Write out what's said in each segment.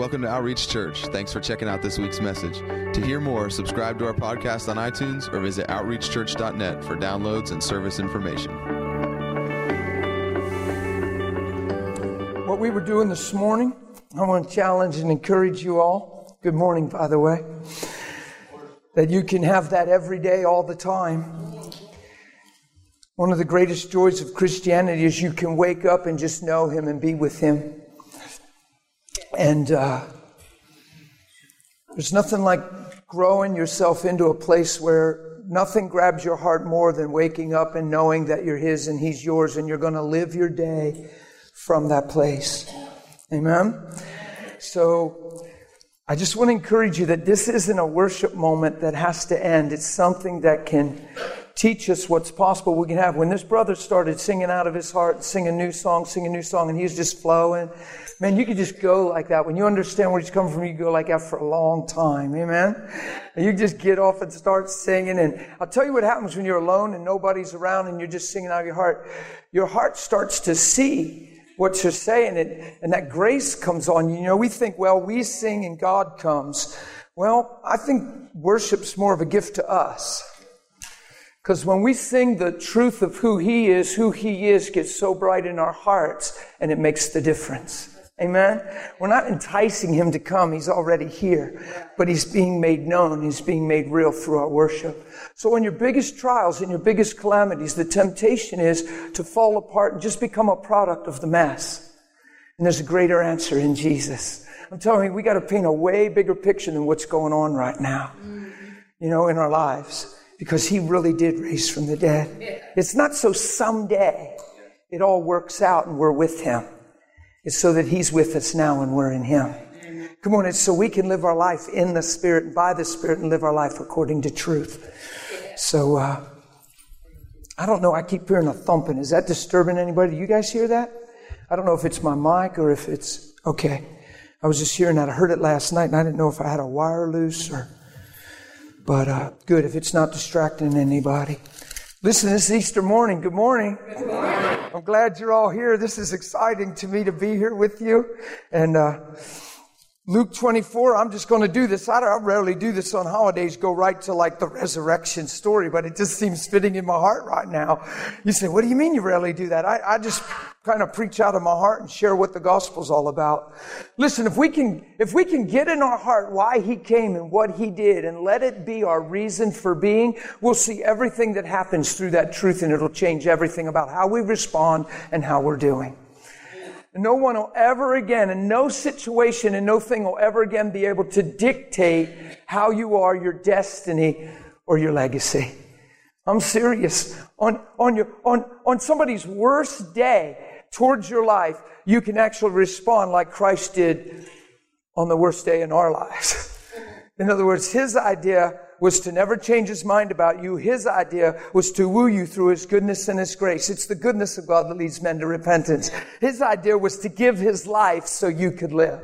Welcome to Outreach Church. Thanks for checking out this week's message. To hear more, subscribe to our podcast on iTunes or visit outreachchurch.net for downloads and service information. What we were doing this morning, I want to challenge and encourage you all. Good morning, by the way. That you can have that every day, all the time. One of the greatest joys of Christianity is you can wake up and just know Him and be with Him. And uh, there's nothing like growing yourself into a place where nothing grabs your heart more than waking up and knowing that you're His and He's yours and you're going to live your day from that place. Amen? So I just want to encourage you that this isn't a worship moment that has to end. It's something that can teach us what's possible we can have. When this brother started singing out of his heart, singing a new song, singing a new song, and he was just flowing, man, you could just go like that. When you understand where he's coming from, you go like that for a long time. Amen? And you just get off and start singing. And I'll tell you what happens when you're alone and nobody's around and you're just singing out of your heart. Your heart starts to see what you're saying, and, and that grace comes on you. You know, we think, well, we sing and God comes. Well, I think worship's more of a gift to us. Because when we sing the truth of who He is, who He is gets so bright in our hearts, and it makes the difference. Amen? We're not enticing Him to come. He's already here. But He's being made known. He's being made real through our worship. So in your biggest trials, in your biggest calamities, the temptation is to fall apart and just become a product of the mess. And there's a greater answer in Jesus. I'm telling you, we got to paint a way bigger picture than what's going on right now, you know, in our lives because he really did raise from the dead. It's not so someday it all works out and we're with him. It's so that he's with us now and we're in him. Come on, it's so we can live our life in the Spirit and by the Spirit and live our life according to truth. So, uh, I don't know. I keep hearing a thumping. Is that disturbing anybody? Do you guys hear that? I don't know if it's my mic or if it's okay. I was just hearing that. I heard it last night and I didn't know if I had a wire loose or but uh, good if it's not distracting anybody. Listen, this Easter morning. Good morning. Good morning. I'm glad you're all here. This is exciting to me to be here with you. And uh, Luke 24, I'm just going to do this. I, I rarely do this on holidays, go right to like the resurrection story, but it just seems fitting in my heart right now. You say, what do you mean you rarely do that? I, I just kind of preach out of my heart and share what the gospel's all about. Listen, if we can, if we can get in our heart why he came and what he did and let it be our reason for being, we'll see everything that happens through that truth and it'll change everything about how we respond and how we're doing. No one will ever again, and no situation and no thing will ever again be able to dictate how you are, your destiny, or your legacy. I'm serious. On, on, your, on, on somebody's worst day towards your life, you can actually respond like Christ did on the worst day in our lives. In other words, his idea was to never change his mind about you. His idea was to woo you through his goodness and his grace. It's the goodness of God that leads men to repentance. His idea was to give his life so you could live.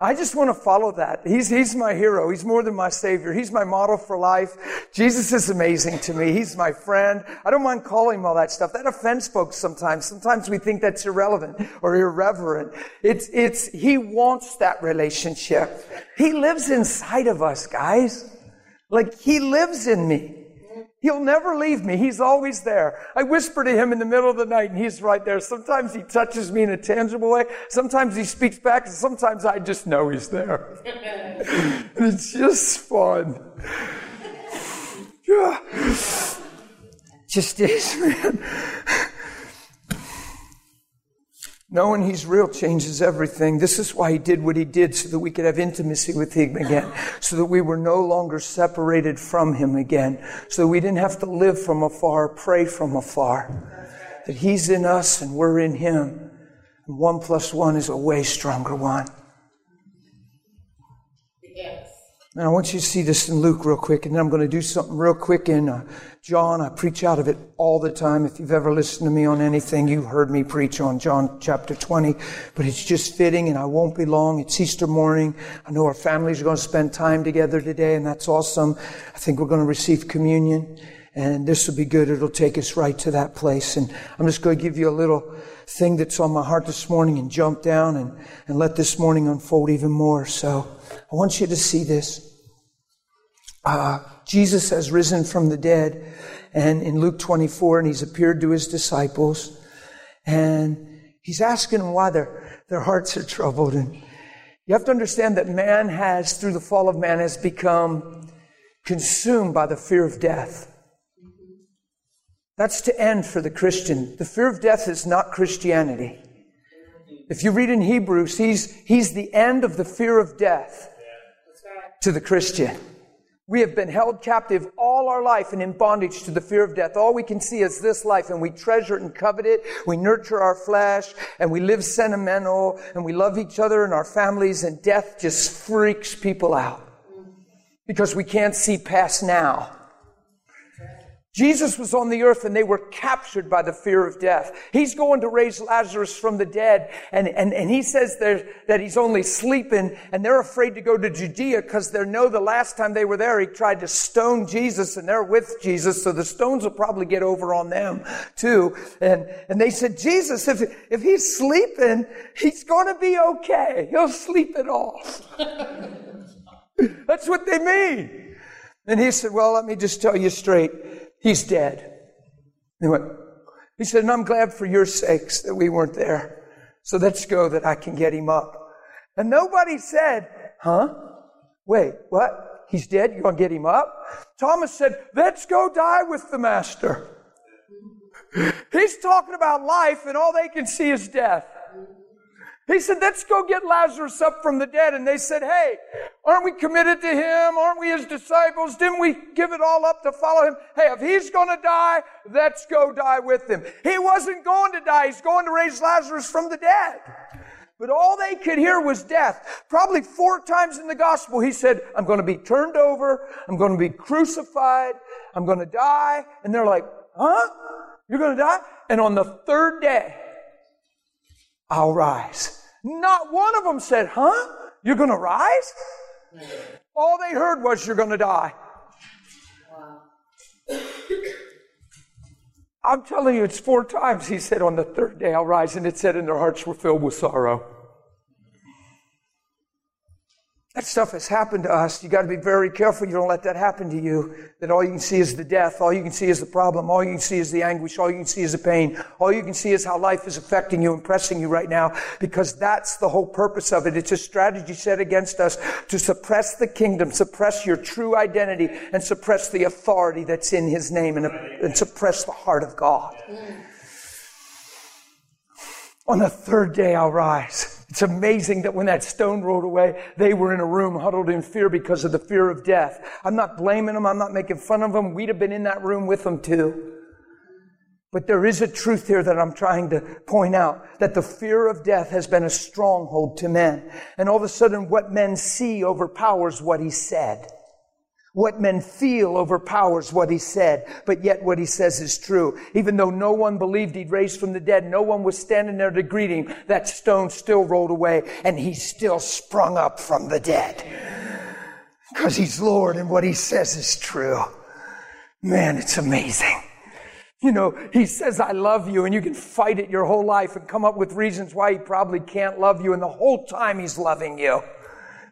I just want to follow that. He's, he's my hero. He's more than my savior. He's my model for life. Jesus is amazing to me. He's my friend. I don't mind calling him all that stuff. That offends folks sometimes. Sometimes we think that's irrelevant or irreverent. It's, it's, he wants that relationship. He lives inside of us, guys. Like he lives in me. He'll never leave me. He's always there. I whisper to him in the middle of the night and he's right there. Sometimes he touches me in a tangible way. Sometimes he speaks back and sometimes I just know he's there. and it's just fun. Just is, man. Knowing He's real changes everything. This is why He did what He did, so that we could have intimacy with Him again, so that we were no longer separated from Him again, so that we didn't have to live from afar, pray from afar. That He's in us and we're in Him. And one plus one is a way stronger one. Yes. And I want you to see this in Luke real quick, and then I'm going to do something real quick in uh, John. I preach out of it all the time. If you've ever listened to me on anything, you've heard me preach on John chapter 20, but it's just fitting, and I won't be long. It's Easter morning. I know our families are going to spend time together today, and that's awesome. I think we're going to receive communion, and this will be good. It'll take us right to that place. And I'm just going to give you a little thing that's on my heart this morning and jump down and, and let this morning unfold even more. So I want you to see this. Uh, Jesus has risen from the dead, and in Luke 24, and he's appeared to his disciples, and he's asking them why their, their hearts are troubled. And you have to understand that man has, through the fall of man, has become consumed by the fear of death. That's to end for the Christian. The fear of death is not Christianity. If you read in Hebrews, he's, he's the end of the fear of death to the Christian. We have been held captive all our life and in bondage to the fear of death. All we can see is this life and we treasure it and covet it. We nurture our flesh and we live sentimental and we love each other and our families and death just freaks people out because we can't see past now. Jesus was on the earth and they were captured by the fear of death. He's going to raise Lazarus from the dead and, and, and he says that he's only sleeping and they're afraid to go to Judea because they know the last time they were there he tried to stone Jesus and they're with Jesus so the stones will probably get over on them too. And, and they said, Jesus, if, if he's sleeping, he's going to be okay. He'll sleep it off. That's what they mean. And he said, well, let me just tell you straight. He's dead. He went, he said, and I'm glad for your sakes that we weren't there. So let's go that I can get him up. And nobody said, huh? Wait, what? He's dead? You're going to get him up? Thomas said, let's go die with the master. He's talking about life and all they can see is death. He said, let's go get Lazarus up from the dead. And they said, hey, aren't we committed to him? Aren't we his disciples? Didn't we give it all up to follow him? Hey, if he's going to die, let's go die with him. He wasn't going to die. He's going to raise Lazarus from the dead. But all they could hear was death. Probably four times in the gospel, he said, I'm going to be turned over. I'm going to be crucified. I'm going to die. And they're like, huh? You're going to die? And on the third day, I'll rise. Not one of them said, Huh? You're going to rise? All they heard was, You're going to die. I'm telling you, it's four times he said, On the third day I'll rise, and it said, And their hearts were filled with sorrow. That stuff has happened to us. You got to be very careful you don't let that happen to you. That all you can see is the death. All you can see is the problem. All you can see is the anguish. All you can see is the pain. All you can see is how life is affecting you and pressing you right now because that's the whole purpose of it. It's a strategy set against us to suppress the kingdom, suppress your true identity, and suppress the authority that's in His name and, and suppress the heart of God. On the third day I'll rise. It's amazing that when that stone rolled away, they were in a room huddled in fear because of the fear of death. I'm not blaming them. I'm not making fun of them. We'd have been in that room with them too. But there is a truth here that I'm trying to point out that the fear of death has been a stronghold to men. And all of a sudden, what men see overpowers what he said. What men feel overpowers what he said, but yet what he says is true. Even though no one believed he'd raised from the dead, no one was standing there to greet him, that stone still rolled away and he still sprung up from the dead. Because he's Lord and what he says is true. Man, it's amazing. You know, he says, I love you, and you can fight it your whole life and come up with reasons why he probably can't love you, and the whole time he's loving you.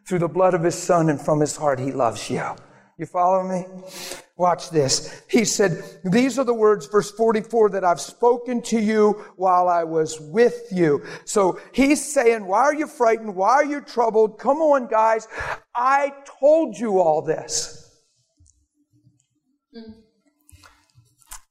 Through the blood of his son and from his heart, he loves you. You follow me? Watch this. He said, These are the words, verse 44, that I've spoken to you while I was with you. So he's saying, Why are you frightened? Why are you troubled? Come on, guys. I told you all this.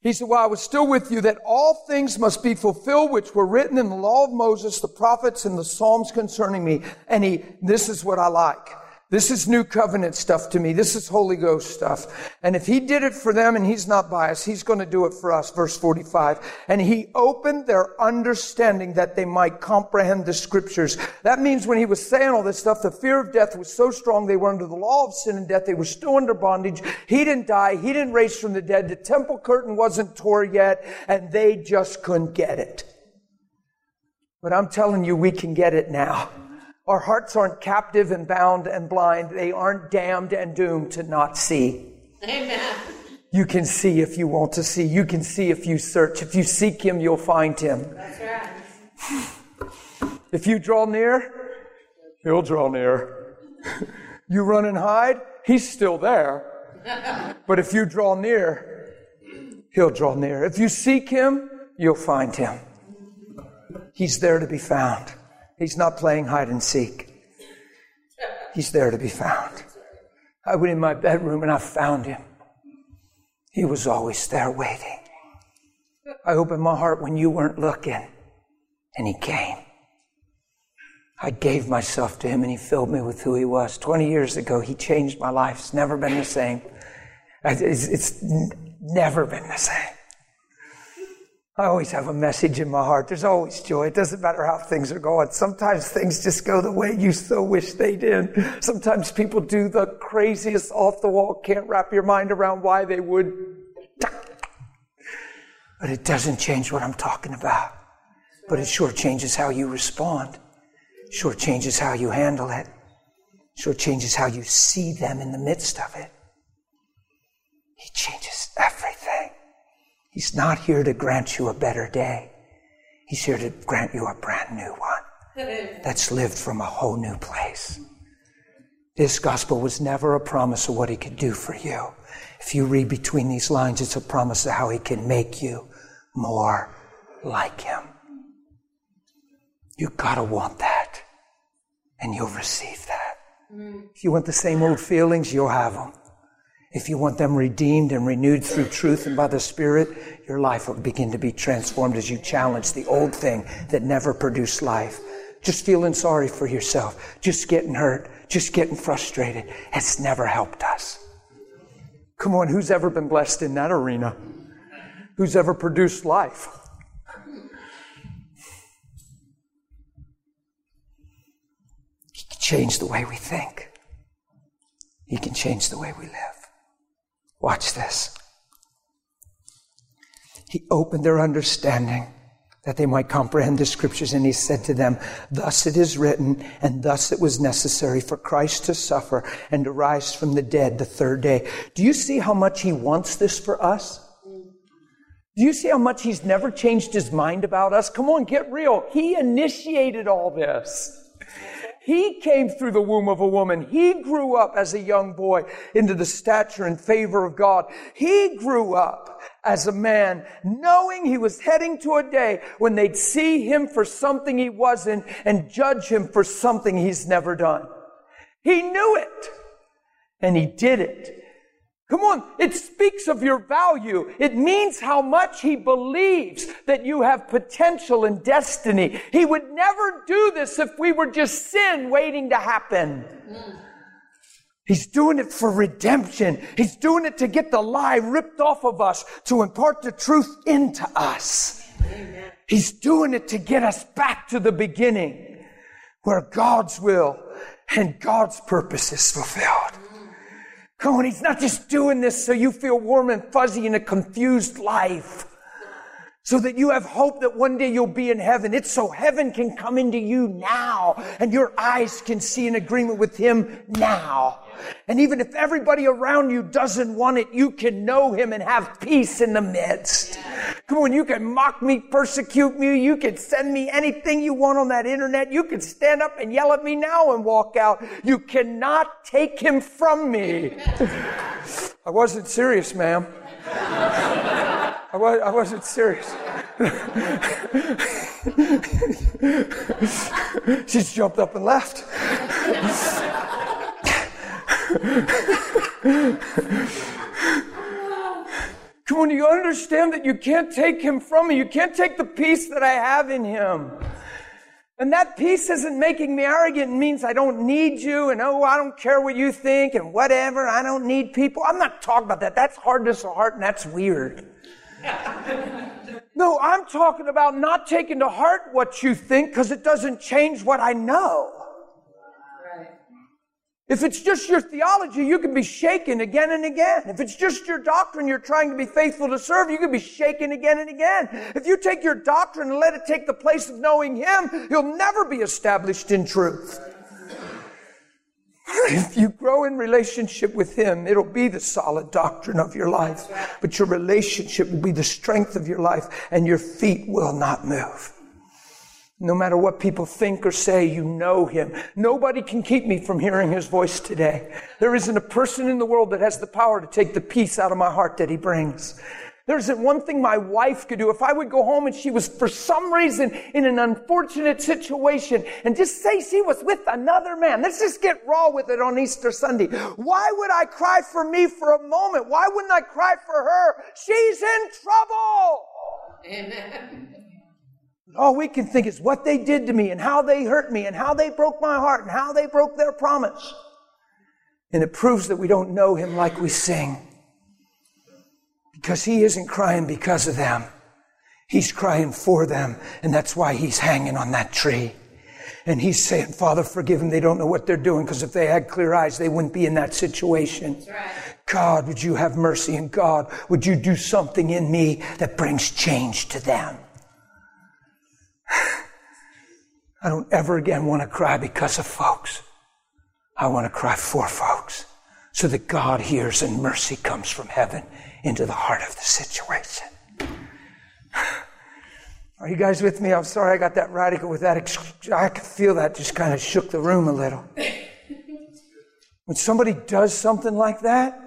He said, While I was still with you, that all things must be fulfilled which were written in the law of Moses, the prophets, and the Psalms concerning me. And he, this is what I like. This is new covenant stuff to me. This is Holy Ghost stuff. And if he did it for them and he's not biased, he's going to do it for us. Verse 45. And he opened their understanding that they might comprehend the scriptures. That means when he was saying all this stuff, the fear of death was so strong they were under the law of sin and death. They were still under bondage. He didn't die. He didn't raise from the dead. The temple curtain wasn't tore yet and they just couldn't get it. But I'm telling you, we can get it now. Our hearts aren't captive and bound and blind. They aren't damned and doomed to not see. Amen. You can see if you want to see. You can see if you search. If you seek Him, you'll find Him. That's right. If you draw near, he'll draw near. you run and hide, he's still there. But if you draw near, he'll draw near. If you seek him, you'll find him. He's there to be found. He's not playing hide and seek. He's there to be found. I went in my bedroom and I found him. He was always there waiting. I opened my heart when you weren't looking, and he came. I gave myself to him and he filled me with who he was. 20 years ago, he changed my life. It's never been the same. It's, it's never been the same. I always have a message in my heart. There's always joy. It doesn't matter how things are going. Sometimes things just go the way you so wish they did. Sometimes people do the craziest off the wall, can't wrap your mind around why they would. But it doesn't change what I'm talking about. But it sure changes how you respond. Sure changes how you handle it. Sure changes how you see them in the midst of it. He changes everything. He's not here to grant you a better day. He's here to grant you a brand new one that's lived from a whole new place. This gospel was never a promise of what he could do for you. If you read between these lines, it's a promise of how he can make you more like him. You gotta want that, and you'll receive that. If you want the same old feelings, you'll have them. If you want them redeemed and renewed through truth and by the Spirit, your life will begin to be transformed as you challenge the old thing that never produced life. Just feeling sorry for yourself, just getting hurt, just getting frustrated. It's never helped us. Come on, who's ever been blessed in that arena? Who's ever produced life? He can change the way we think. He can change the way we live. Watch this. He opened their understanding that they might comprehend the scriptures, and he said to them, Thus it is written, and thus it was necessary for Christ to suffer and to rise from the dead the third day. Do you see how much he wants this for us? Do you see how much he's never changed his mind about us? Come on, get real. He initiated all this. He came through the womb of a woman. He grew up as a young boy into the stature and favor of God. He grew up as a man knowing he was heading to a day when they'd see him for something he wasn't and judge him for something he's never done. He knew it and he did it. Come on, it speaks of your value. It means how much he believes that you have potential and destiny. He would never do this if we were just sin waiting to happen. He's doing it for redemption. He's doing it to get the lie ripped off of us, to impart the truth into us. Amen. He's doing it to get us back to the beginning where God's will and God's purpose is fulfilled. Come on, he's not just doing this so you feel warm and fuzzy in a confused life. So that you have hope that one day you'll be in heaven. It's so heaven can come into you now and your eyes can see in agreement with him now. And even if everybody around you doesn't want it, you can know him and have peace in the midst. Come on, you can mock me, persecute me, you can send me anything you want on that internet. You can stand up and yell at me now and walk out. You cannot take him from me. I wasn't serious, ma'am. I, was, I wasn't serious. She's jumped up and left. Come on, you understand that you can't take him from me. You can't take the peace that I have in him. And that peace isn't making me arrogant and means I don't need you and oh, I don't care what you think and whatever. I don't need people. I'm not talking about that. That's hardness of heart and that's weird. no, I'm talking about not taking to heart what you think because it doesn't change what I know. If it's just your theology, you can be shaken again and again. If it's just your doctrine you're trying to be faithful to serve, you can be shaken again and again. If you take your doctrine and let it take the place of knowing Him, you'll never be established in truth. If you grow in relationship with Him, it'll be the solid doctrine of your life. But your relationship will be the strength of your life and your feet will not move. No matter what people think or say, you know him. Nobody can keep me from hearing his voice today. There isn't a person in the world that has the power to take the peace out of my heart that he brings. There isn't one thing my wife could do. If I would go home and she was for some reason in an unfortunate situation and just say she was with another man. Let's just get raw with it on Easter Sunday. Why would I cry for me for a moment? Why wouldn't I cry for her? She's in trouble. Amen. All we can think is what they did to me and how they hurt me and how they broke my heart and how they broke their promise. And it proves that we don't know him like we sing. Because he isn't crying because of them. He's crying for them. And that's why he's hanging on that tree. And he's saying, Father, forgive them. They don't know what they're doing because if they had clear eyes, they wouldn't be in that situation. Right. God, would you have mercy? And God, would you do something in me that brings change to them? I don't ever again want to cry because of folks. I want to cry for folks so that God hears and mercy comes from heaven into the heart of the situation. Are you guys with me? I'm sorry I got that radical with that. I could feel that just kind of shook the room a little. When somebody does something like that,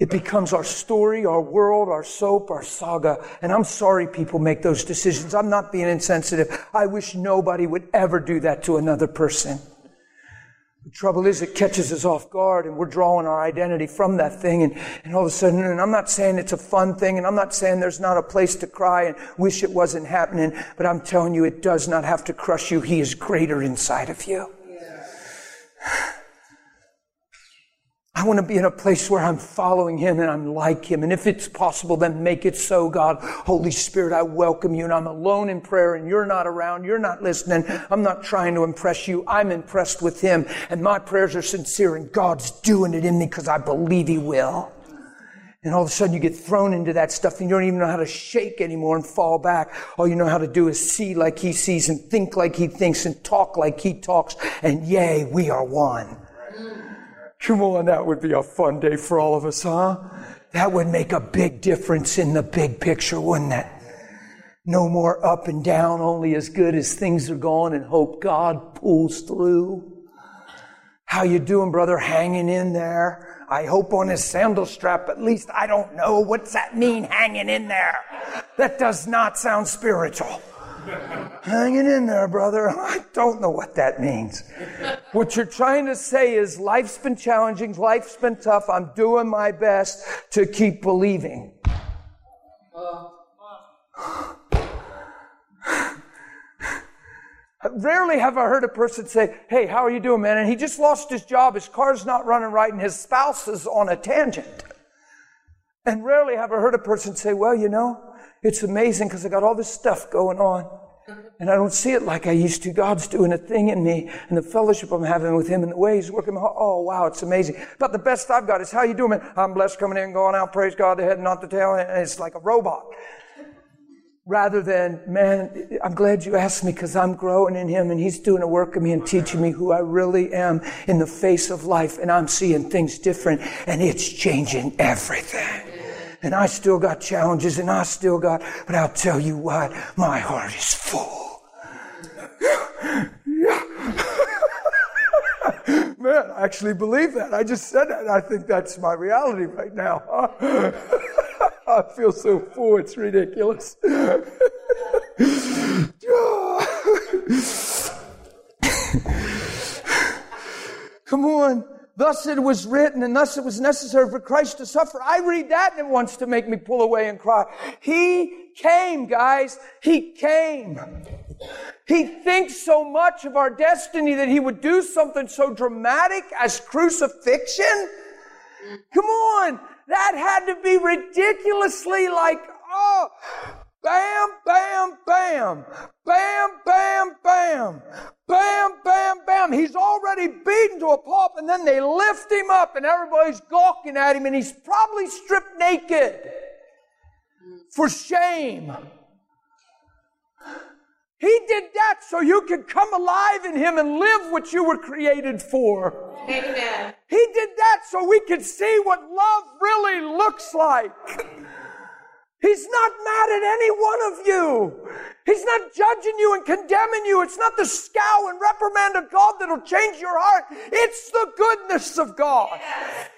it becomes our story, our world, our soap, our saga. And I'm sorry people make those decisions. I'm not being insensitive. I wish nobody would ever do that to another person. The trouble is it catches us off guard and we're drawing our identity from that thing and, and all of a sudden, and I'm not saying it's a fun thing and I'm not saying there's not a place to cry and wish it wasn't happening, but I'm telling you it does not have to crush you. He is greater inside of you. Yeah. I want to be in a place where I'm following Him and I'm like Him. And if it's possible, then make it so, God. Holy Spirit, I welcome you and I'm alone in prayer and you're not around. You're not listening. I'm not trying to impress you. I'm impressed with Him and my prayers are sincere and God's doing it in me because I believe He will. And all of a sudden you get thrown into that stuff and you don't even know how to shake anymore and fall back. All you know how to do is see like he sees and think like he thinks and talk like he talks. And yay, we are one. Come on, that would be a fun day for all of us, huh? That would make a big difference in the big picture, wouldn't it? No more up and down, only as good as things are going and hope God pulls through. How you doing, brother? Hanging in there. I hope on his sandal strap, at least I don't know. What's that mean, hanging in there? That does not sound spiritual. Hanging in there, brother. I don't know what that means. What you're trying to say is life's been challenging, life's been tough. I'm doing my best to keep believing. Rarely have I heard a person say, Hey, how are you doing, man? And he just lost his job, his car's not running right, and his spouse is on a tangent. And rarely have I heard a person say, Well, you know, it's amazing because I got all this stuff going on. And I don't see it like I used to. God's doing a thing in me and the fellowship I'm having with Him and the way He's working. Oh, wow, it's amazing. But the best I've got is how you doing, man? I'm blessed coming in, and going out, praise God, the head, not the tail. And it's like a robot. Rather than, man, I'm glad you asked me because I'm growing in Him and He's doing a work in me and teaching me who I really am in the face of life. And I'm seeing things different and it's changing everything and I still got challenges and I still got, but I'll tell you what, my heart is full. Man, I actually believe that. I just said that. I think that's my reality right now. I feel so full, it's ridiculous. Come on. Thus it was written, and thus it was necessary for Christ to suffer. I read that and it wants to make me pull away and cry. He came, guys. He came. He thinks so much of our destiny that he would do something so dramatic as crucifixion. Come on. That had to be ridiculously like, oh, Bam, bam, bam. Bam, bam, bam. Bam, bam, bam. He's already beaten to a pulp and then they lift him up and everybody's gawking at him and he's probably stripped naked for shame. He did that so you could come alive in Him and live what you were created for. Amen. He did that so we could see what love really looks like. He's not mad at any one of you. He's not judging you and condemning you. It's not the scowl and reprimand of God that'll change your heart. It's the goodness of God.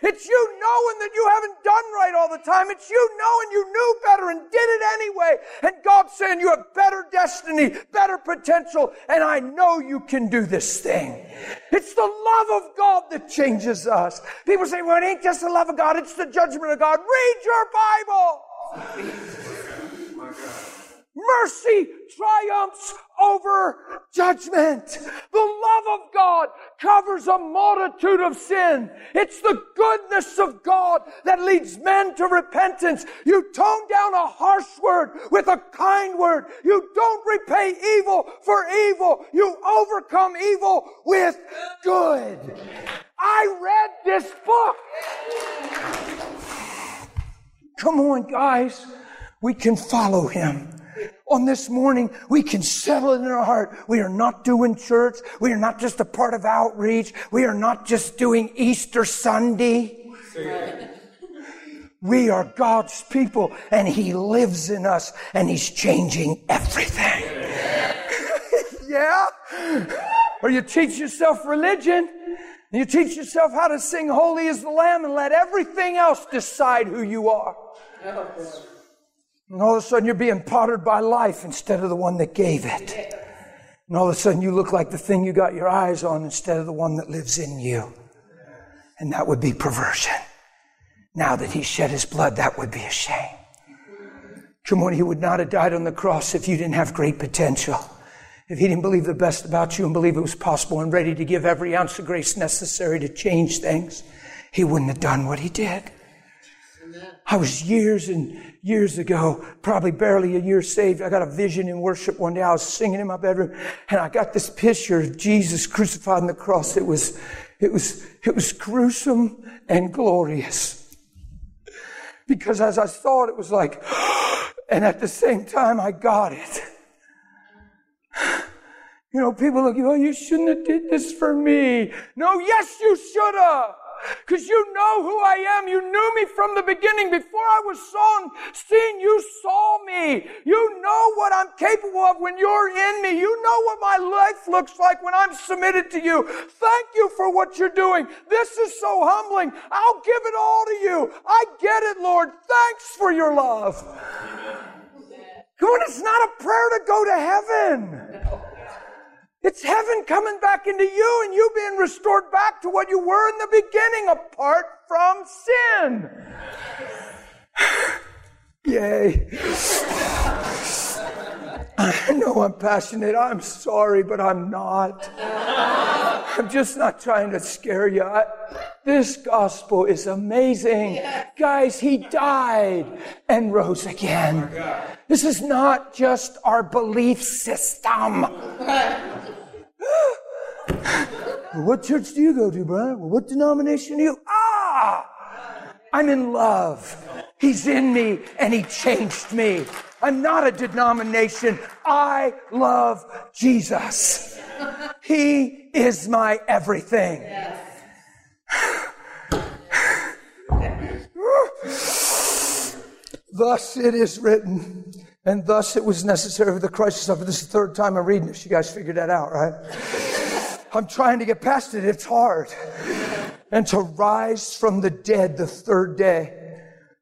It's you knowing that you haven't done right all the time. It's you knowing you knew better and did it anyway. And God saying you have better destiny, better potential, and I know you can do this thing. It's the love of God that changes us. People say, well, it ain't just the love of God, it's the judgment of God. Read your Bible. Mercy triumphs over judgment. The love of God covers a multitude of sin. It's the goodness of God that leads men to repentance. You tone down a harsh word with a kind word. You don't repay evil for evil. You overcome evil with good. I read this book. Come on, guys. We can follow him. On this morning, we can settle it in our heart. We are not doing church. We are not just a part of outreach. We are not just doing Easter Sunday. We are God's people and He lives in us and He's changing everything. yeah? Or you teach yourself religion you teach yourself how to sing Holy is the Lamb and let everything else decide who you are. And all of a sudden you're being pottered by life instead of the one that gave it. And all of a sudden you look like the thing you got your eyes on instead of the one that lives in you. And that would be perversion. Now that he shed his blood, that would be a shame. On, he would not have died on the cross if you didn't have great potential. If he didn't believe the best about you and believe it was possible and ready to give every ounce of grace necessary to change things, he wouldn't have done what he did. I was years and years ago, probably barely a year saved. I got a vision in worship one day. I was singing in my bedroom and I got this picture of Jesus crucified on the cross. It was, it was, it was gruesome and glorious. Because as I saw it, it was like, and at the same time, I got it. You know, people look, oh, you shouldn't have did this for me. No, yes, you should have. Because you know who I am. You knew me from the beginning. Before I was sown, seen, you saw me. You know what I'm capable of when you're in me. You know what my life looks like when I'm submitted to you. Thank you for what you're doing. This is so humbling. I'll give it all to you. I get it, Lord. Thanks for your love. Come on, it's not a prayer to go to heaven. It's heaven coming back into you and you being restored back to what you were in the beginning apart from sin. Yay. I know I'm passionate. I'm sorry, but I'm not. I'm just not trying to scare you. I, this gospel is amazing. Guys, he died and rose again. This is not just our belief system. what church do you go to, brother? what denomination do you? Ah! I'm in love. He's in me and he changed me. I'm not a denomination. I love Jesus. He is my everything. thus it is written, and thus it was necessary for the Christ to suffer. This is the third time I'm reading this. You guys figured that out, right? I'm trying to get past it. It's hard. And to rise from the dead the third day.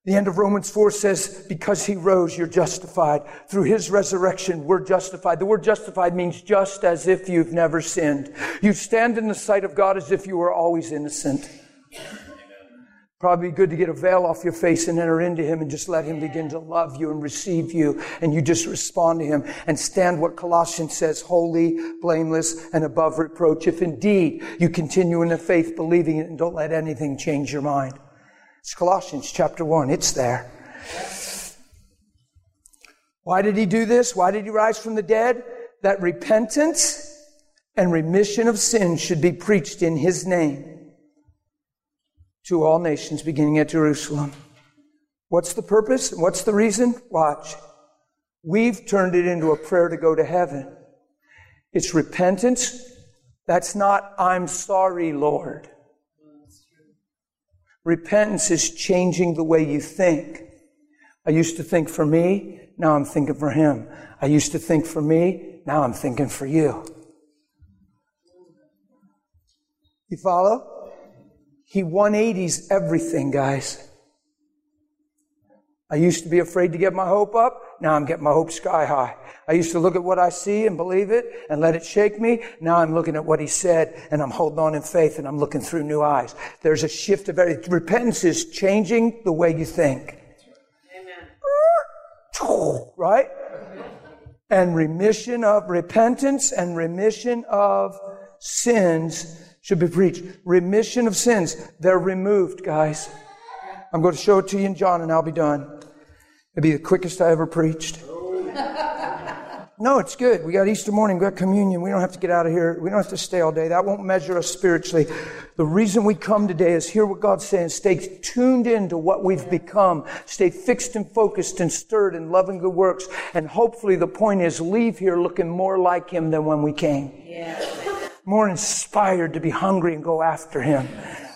The end of Romans 4 says, because he rose, you're justified. Through his resurrection, we're justified. The word justified means just as if you've never sinned. You stand in the sight of God as if you were always innocent. Probably good to get a veil off your face and enter into Him and just let Him begin to love you and receive you. And you just respond to Him and stand what Colossians says, holy, blameless, and above reproach. If indeed you continue in the faith, believing it, and don't let anything change your mind. It's Colossians chapter 1. It's there. Why did He do this? Why did He rise from the dead? That repentance and remission of sin should be preached in His name to all nations beginning at Jerusalem. What's the purpose? What's the reason? Watch. We've turned it into a prayer to go to heaven. It's repentance. That's not, I'm sorry, Lord. Repentance is changing the way you think. I used to think for me, now I'm thinking for him. I used to think for me, now I'm thinking for you. You follow? He 180s everything, guys. I used to be afraid to get my hope up. Now I'm getting my hope sky high. I used to look at what I see and believe it and let it shake me. Now I'm looking at what he said and I'm holding on in faith and I'm looking through new eyes. There's a shift of everything. Repentance is changing the way you think. Amen. Right? And remission of repentance and remission of sins should be preached. Remission of sins. They're removed, guys. I'm going to show it to you in John and I'll be done. It'd be the quickest I ever preached. No, it's good. We got Easter morning, we got communion. We don't have to get out of here. We don't have to stay all day. That won't measure us spiritually. The reason we come today is hear what God's saying. Stay tuned in to what we've become. Stay fixed and focused and stirred in love and good works. And hopefully the point is leave here looking more like Him than when we came. More inspired to be hungry and go after Him,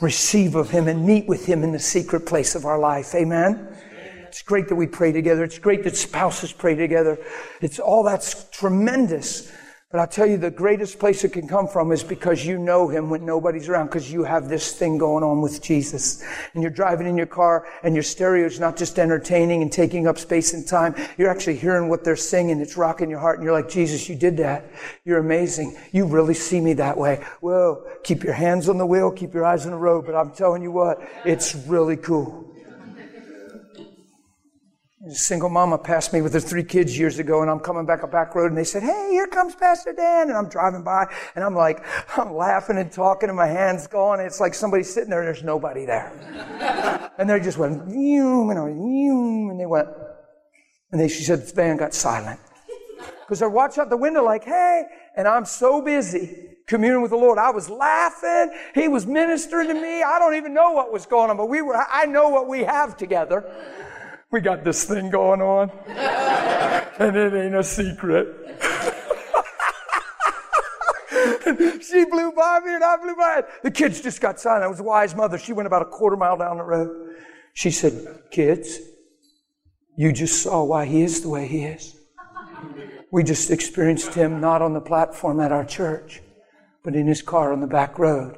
receive of Him and meet with Him in the secret place of our life. Amen. It's great that we pray together. It's great that spouses pray together. It's all that's tremendous. But I'll tell you, the greatest place it can come from is because you know Him when nobody's around, because you have this thing going on with Jesus. And you're driving in your car, and your stereo is not just entertaining and taking up space and time. You're actually hearing what they're singing. It's rocking your heart, and you're like, Jesus, you did that. You're amazing. You really see me that way. Whoa, keep your hands on the wheel, keep your eyes on the road. But I'm telling you what, it's really cool. A single mama passed me with her three kids years ago, and I'm coming back a back road, and they said, "Hey, here comes Pastor Dan," and I'm driving by, and I'm like, I'm laughing and talking, and my hands going. It's like somebody's sitting there, and there's nobody there, and they just went, and they went, and they, she said, the van got silent because they're watching out the window, like, "Hey," and I'm so busy communing with the Lord. I was laughing. He was ministering to me. I don't even know what was going on, but we were, I know what we have together we got this thing going on, and it ain't a secret. she blew by me and I blew by it. The kids just got silent. It was a wise mother. She went about a quarter mile down the road. She said, Kids, you just saw why he is the way he is. We just experienced him not on the platform at our church, but in his car on the back road.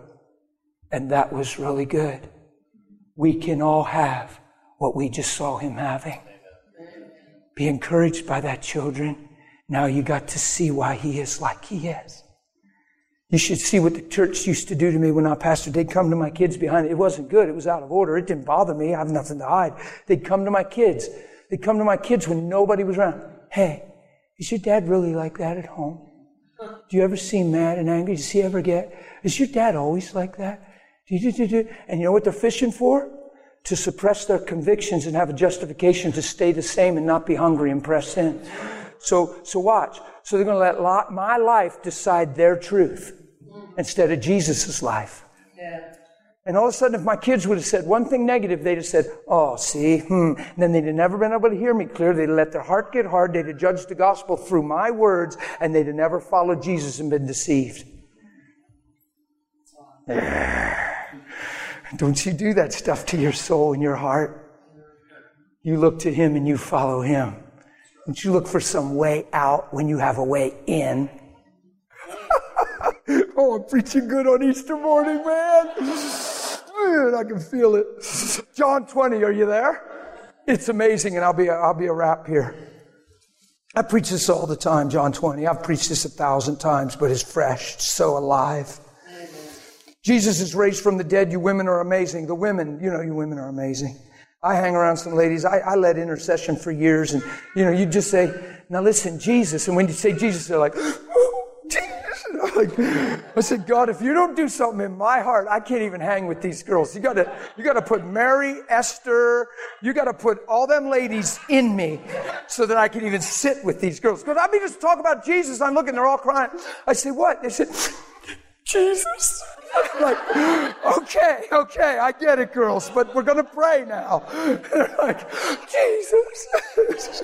And that was really good. We can all have what we just saw him having. Be encouraged by that, children. Now you got to see why he is like he is. You should see what the church used to do to me when I pastored. They'd come to my kids behind it. Wasn't good. It was out of order. It didn't bother me. I have nothing to hide. They'd come to my kids. They'd come to my kids when nobody was around. Hey, is your dad really like that at home? Do you ever see mad and angry? Does he ever get? Is your dad always like that? And you know what they're fishing for? To suppress their convictions and have a justification to stay the same and not be hungry and press in. So, so watch. So they're going to let my life decide their truth instead of Jesus' life. Yeah. And all of a sudden, if my kids would have said one thing negative, they'd have said, Oh, see, hmm. And then they'd have never been able to hear me clear. They'd have let their heart get hard. They'd have judged the gospel through my words, and they'd have never followed Jesus and been deceived. Don't you do that stuff to your soul and your heart. You look to Him and you follow Him. Don't you look for some way out when you have a way in. oh, I'm preaching good on Easter morning, man. Man, I can feel it. John 20, are you there? It's amazing, and I'll be a, I'll be a wrap here. I preach this all the time, John 20. I've preached this a thousand times, but it's fresh, so alive. Jesus is raised from the dead. You women are amazing. The women, you know, you women are amazing. I hang around some ladies. I, I led intercession for years, and you know, you just say, "Now listen, Jesus." And when you say Jesus, they're like, oh, Jesus. Like, I said, God, if you don't do something in my heart, I can't even hang with these girls. You gotta, you gotta put Mary, Esther, you gotta put all them ladies in me so that I can even sit with these girls. Because I mean, just talk about Jesus. I'm looking, they're all crying. I say, what? They said, Jesus. Like, okay, okay, I get it, girls, but we're going to pray now. like, Jesus.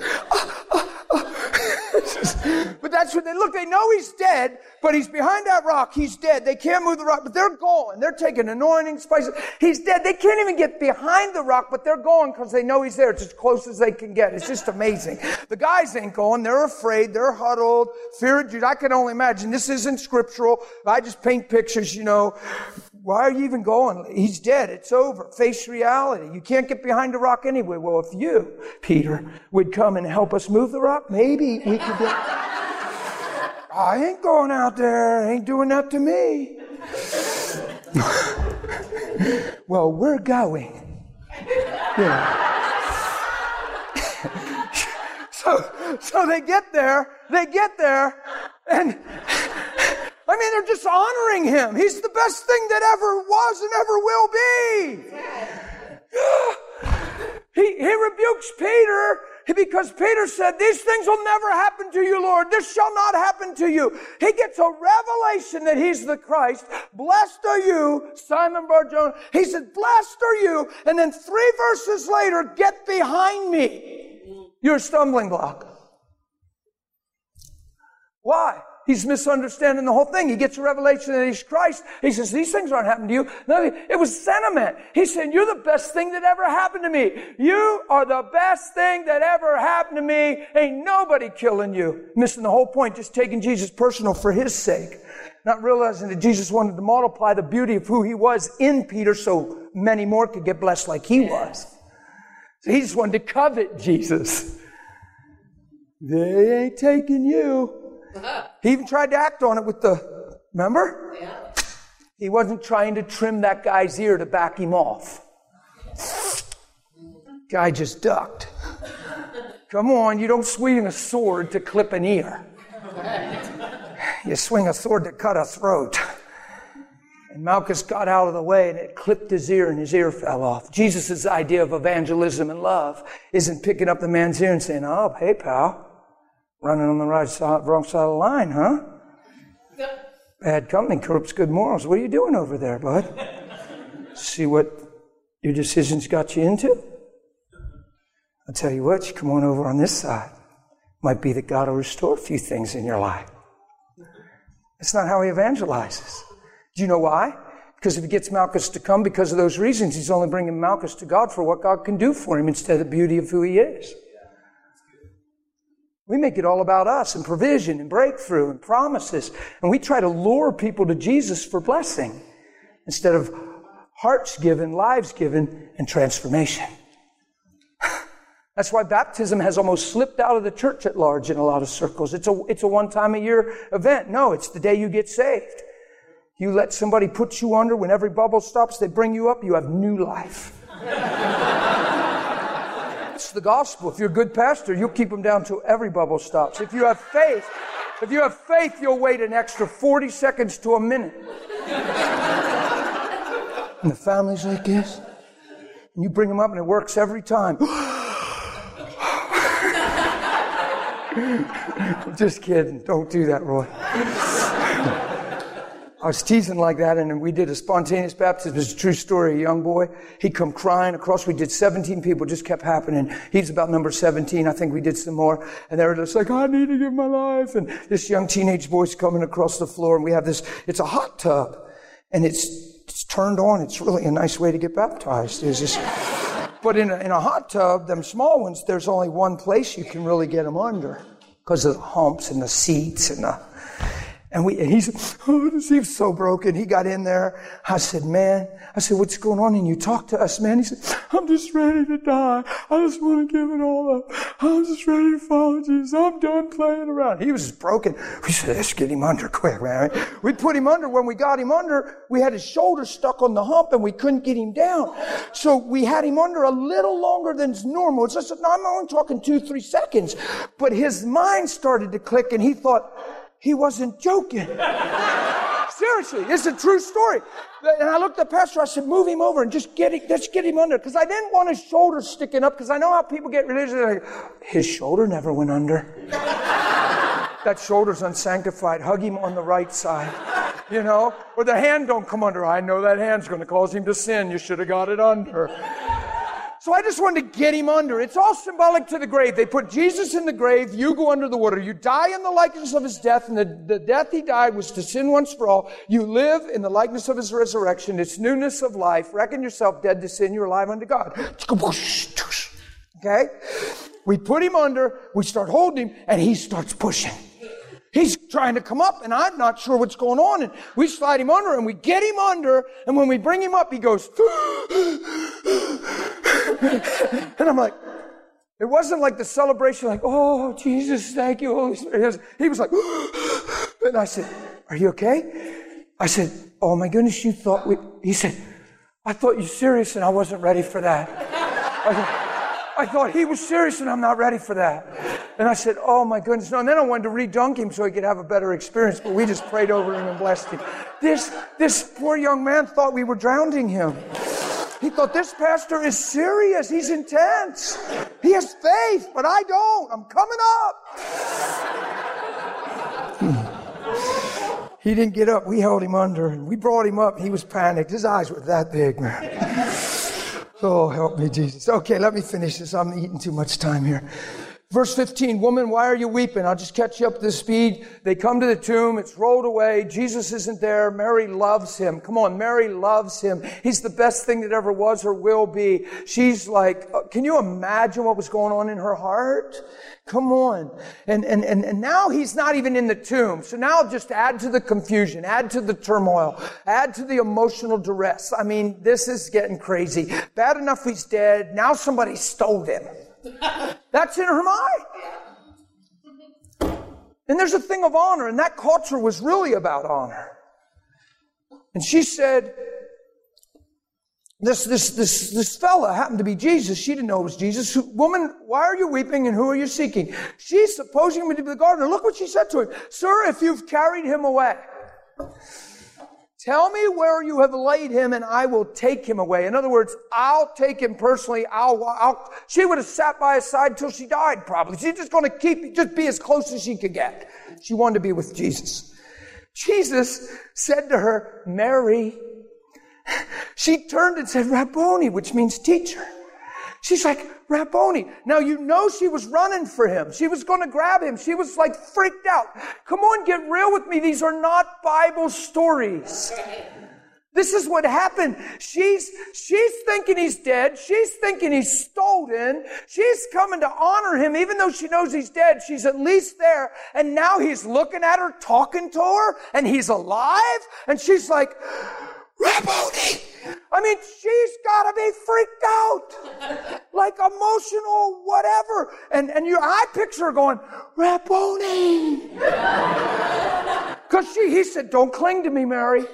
but that's what they look. They know he's dead, but he's behind that rock. He's dead. They can't move the rock, but they're going. They're taking anointing spices. He's dead. They can't even get behind the rock, but they're going because they know he's there. It's as close as they can get. It's just amazing. The guys ain't going. They're afraid. They're huddled. Fear of Jude. I can only imagine. This isn't scriptural. I just paint pictures, you know. Why are you even going? He's dead. It's over. Face reality. You can't get behind the rock anyway. Well, if you, Peter, would come and help us move the rock, maybe we could get. I ain't going out there. Ain't doing that to me. well, we're going. Yeah. so, so they get there. They get there, and I mean, they're just honoring him. He's the best thing that ever was and ever will be. he, he rebukes Peter because Peter said, These things will never happen to you, Lord. This shall not happen to you. He gets a revelation that he's the Christ. Blessed are you, Simon Barjona. He said, Blessed are you. And then three verses later, get behind me. You're a stumbling block. Why? He's misunderstanding the whole thing. He gets a revelation that he's Christ. He says, these things aren't happening to you. No, it was sentiment. He's saying, you're the best thing that ever happened to me. You are the best thing that ever happened to me. Ain't nobody killing you. Missing the whole point, just taking Jesus personal for his sake. Not realizing that Jesus wanted to multiply the beauty of who he was in Peter so many more could get blessed like he was. So he just wanted to covet Jesus. They ain't taking you. Uh-huh. He even tried to act on it with the, remember? Yeah. He wasn't trying to trim that guy's ear to back him off. Guy just ducked. Come on, you don't swing a sword to clip an ear. You swing a sword to cut a throat. And Malchus got out of the way and it clipped his ear and his ear fell off. Jesus' idea of evangelism and love isn't picking up the man's ear and saying, Oh, hey, pal, Running on the right side, wrong side of the line, huh? Bad company corrupts good morals. What are you doing over there, bud? See what your decisions got you into? I'll tell you what, you come on over on this side. Might be that God will restore a few things in your life. That's not how he evangelizes. Do you know why? Because if he gets Malchus to come because of those reasons, he's only bringing Malchus to God for what God can do for him instead of the beauty of who he is. We make it all about us and provision and breakthrough and promises. And we try to lure people to Jesus for blessing instead of hearts given, lives given, and transformation. That's why baptism has almost slipped out of the church at large in a lot of circles. It's a, it's a one time a year event. No, it's the day you get saved. You let somebody put you under when every bubble stops, they bring you up, you have new life. The gospel. If you're a good pastor, you'll keep them down till every bubble stops. If you have faith, if you have faith, you'll wait an extra 40 seconds to a minute. and the family's like this. And you bring them up and it works every time. Just kidding. Don't do that, Roy. I was teasing like that, and we did a spontaneous baptism. It's a true story. A young boy—he'd come crying across. We did 17 people, just kept happening. He's about number 17. I think we did some more, and they were just like, "I need to give my life." And this young teenage boy's coming across the floor, and we have this. It's a hot tub, and it's it's turned on. It's really a nice way to get baptized. This. But in a, in a hot tub, them small ones, there's only one place you can really get them under because of the humps and the seats and the and we, and he's, oh, he was so broken. He got in there. I said, man, I said, what's going on? And you talk to us, man. He said, I'm just ready to die. I just want to give it all up. I'm just ready to follow Jesus. I'm done playing around. He was just broken. We said, let's get him under quick, man. We put him under. When we got him under, we had his shoulder stuck on the hump and we couldn't get him down. So we had him under a little longer than normal. It's just, I'm only talking two, three seconds. But his mind started to click and he thought, he wasn't joking. Seriously, it's a true story. And I looked at the pastor, I said, move him over and just get it, let's get him under. Because I didn't want his shoulder sticking up, because I know how people get religious. Like, his shoulder never went under. that shoulder's unsanctified. Hug him on the right side. You know? Or the hand don't come under. I know that hand's going to cause him to sin. You should have got it under. So I just wanted to get him under. It's all symbolic to the grave. They put Jesus in the grave. You go under the water. You die in the likeness of his death. And the, the death he died was to sin once for all. You live in the likeness of his resurrection. It's newness of life. Reckon yourself dead to sin. You're alive unto God. Okay? We put him under. We start holding him and he starts pushing. Trying to come up and I'm not sure what's going on. And we slide him under and we get him under. And when we bring him up, he goes, and I'm like, it wasn't like the celebration, like, oh, Jesus, thank you, Holy Spirit. He was like, and I said, are you okay? I said, oh my goodness, you thought we, he said, I thought you're serious and I wasn't ready for that. I, thought he was serious and I'm not ready for that. And I said, Oh my goodness. No, and then I wanted to redunk him so he could have a better experience, but we just prayed over him and blessed him. This, this poor young man thought we were drowning him. He thought this pastor is serious. He's intense. He has faith, but I don't. I'm coming up. he didn't get up. We held him under and we brought him up. He was panicked. His eyes were that big, man. Oh, help me, Jesus. Okay, let me finish this. I'm eating too much time here. Verse 15, woman, why are you weeping? I'll just catch you up to speed. They come to the tomb. It's rolled away. Jesus isn't there. Mary loves him. Come on. Mary loves him. He's the best thing that ever was or will be. She's like, uh, can you imagine what was going on in her heart? Come on. And, and, and, and now he's not even in the tomb. So now just add to the confusion, add to the turmoil, add to the emotional duress. I mean, this is getting crazy. Bad enough he's dead. Now somebody stole him. That's in her mind. And there's a thing of honor, and that culture was really about honor. And she said, this, this, this, this fella happened to be Jesus. She didn't know it was Jesus. Woman, why are you weeping and who are you seeking? She's supposing him to be the gardener. Look what she said to him. Sir, if you've carried him away, Tell me where you have laid him and I will take him away. In other words, I'll take him personally. I'll, I'll, she would have sat by his side till she died probably. She's just going to keep, just be as close as she could get. She wanted to be with Jesus. Jesus said to her, Mary. She turned and said, Rabboni, which means teacher. She's like, Rabboni. Now you know she was running for him. She was going to grab him. She was like freaked out. Come on, get real with me. These are not Bible stories. This is what happened. She's, she's thinking he's dead. She's thinking he's stolen. She's coming to honor him, even though she knows he's dead. She's at least there. And now he's looking at her, talking to her, and he's alive. And she's like, Rabboni! I mean, she's got to be freaked out, like emotional, whatever. And and you, I picture her going, Rabboni, because she. He said, "Don't cling to me, Mary."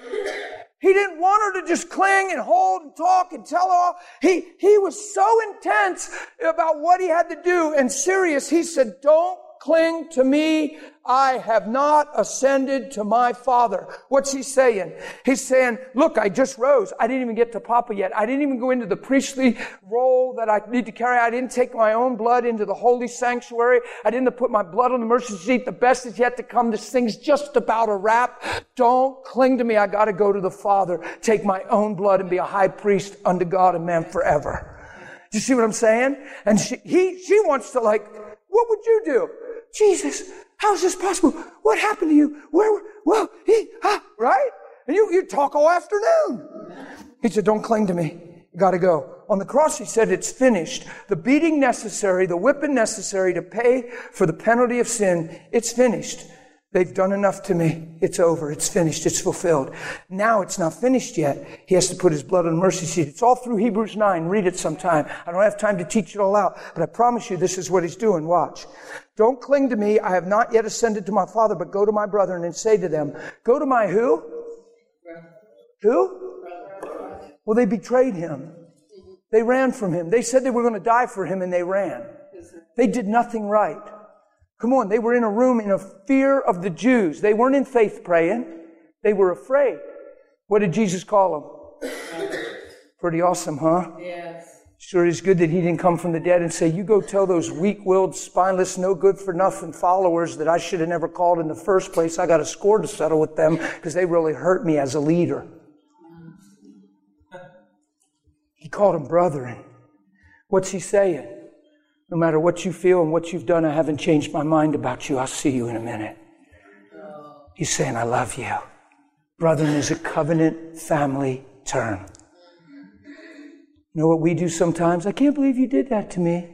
He didn't want her to just cling and hold and talk and tell her all. He, he was so intense about what he had to do and serious. He said, don't cling to me. I have not ascended to my Father. What's he saying? He's saying, look, I just rose. I didn't even get to Papa yet. I didn't even go into the priestly role that I need to carry. I didn't take my own blood into the holy sanctuary. I didn't put my blood on the mercy seat. The best is yet to come. This thing's just about a wrap. Don't cling to me. I got to go to the Father, take my own blood and be a high priest unto God and man forever. Do you see what I'm saying? And she, he, she wants to like, what would you do? Jesus, how is this possible? What happened to you? Where, well, he, ah, right? And you, you talk all afternoon. He said, don't cling to me. You gotta go. On the cross, he said, it's finished. The beating necessary, the whipping necessary to pay for the penalty of sin, it's finished. They've done enough to me. It's over. It's finished. It's fulfilled. Now it's not finished yet. He has to put his blood on the mercy seat. It's all through Hebrews 9. Read it sometime. I don't have time to teach it all out, but I promise you this is what he's doing. Watch. Don't cling to me. I have not yet ascended to my father, but go to my brethren and say to them, go to my who? Who? Well, they betrayed him. They ran from him. They said they were going to die for him and they ran. They did nothing right. Come on, they were in a room in a fear of the Jews. They weren't in faith praying. They were afraid. What did Jesus call them? Pretty awesome, huh? Yes. Sure it's good that he didn't come from the dead and say, You go tell those weak willed, spineless, no good for nothing followers that I should have never called in the first place. I got a score to settle with them because they really hurt me as a leader. He called them brethren. What's he saying? No matter what you feel and what you've done, I haven't changed my mind about you. I'll see you in a minute. He's saying, I love you. Brethren is a covenant family term. You know what we do sometimes? I can't believe you did that to me.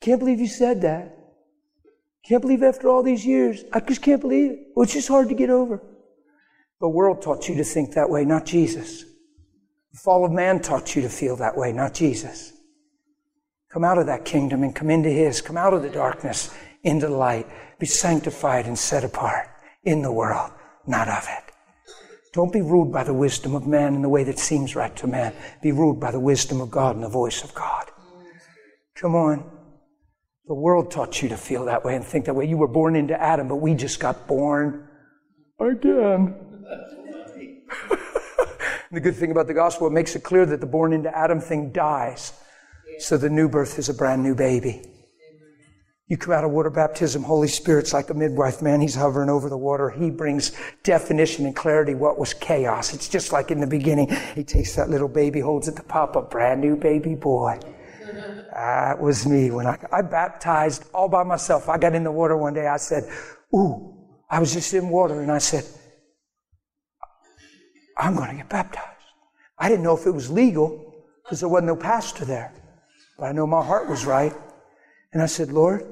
Can't believe you said that. Can't believe after all these years. I just can't believe it. Well, it's just hard to get over. The world taught you to think that way, not Jesus. The fall of man taught you to feel that way, not Jesus. Come out of that kingdom and come into His. Come out of the darkness into the light. Be sanctified and set apart in the world, not of it. Don't be ruled by the wisdom of man in the way that seems right to man. Be ruled by the wisdom of God and the voice of God. Come on. The world taught you to feel that way and think that way. You were born into Adam, but we just got born again. the good thing about the gospel, it makes it clear that the born into Adam thing dies. So the new birth is a brand new baby. You come out of water baptism, Holy Spirit's like a midwife, man. He's hovering over the water. He brings definition and clarity what was chaos. It's just like in the beginning. He takes that little baby, holds it to pop a brand new baby boy. That was me when I, I baptized all by myself. I got in the water one day. I said, Ooh, I was just in water and I said, I'm going to get baptized. I didn't know if it was legal because there wasn't no pastor there, but I know my heart was right. And I said, Lord,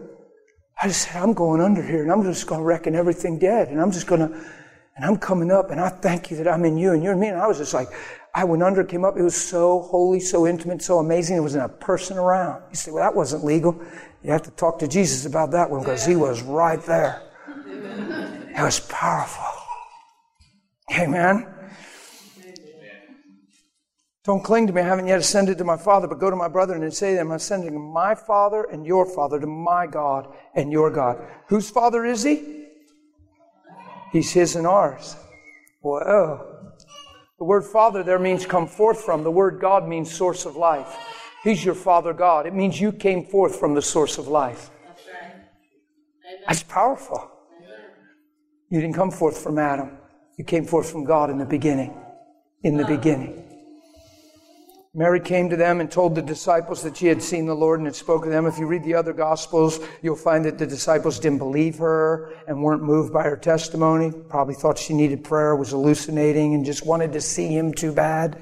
I just said, I'm going under here and I'm just going to reckon everything dead. And I'm just going to, and I'm coming up and I thank you that I'm in you and you're in me. And I was just like, I went under, came up. It was so holy, so intimate, so amazing. There wasn't a person around. You say, well, that wasn't legal. You have to talk to Jesus about that one because he was right there. It was powerful. Amen. Don't cling to me. I haven't yet ascended to my Father, but go to my brethren and say to them, I'm ascending my Father and your Father, to my God and your God. Whose Father is he? He's his and ours. Whoa. The word Father there means come forth from. The word God means source of life. He's your Father God. It means you came forth from the source of life. That's right. That's powerful. You didn't come forth from Adam. You came forth from God in the beginning. In the beginning. Mary came to them and told the disciples that she had seen the Lord and had spoken to them. If you read the other Gospels, you'll find that the disciples didn't believe her and weren't moved by her testimony. Probably thought she needed prayer, was hallucinating, and just wanted to see him too bad.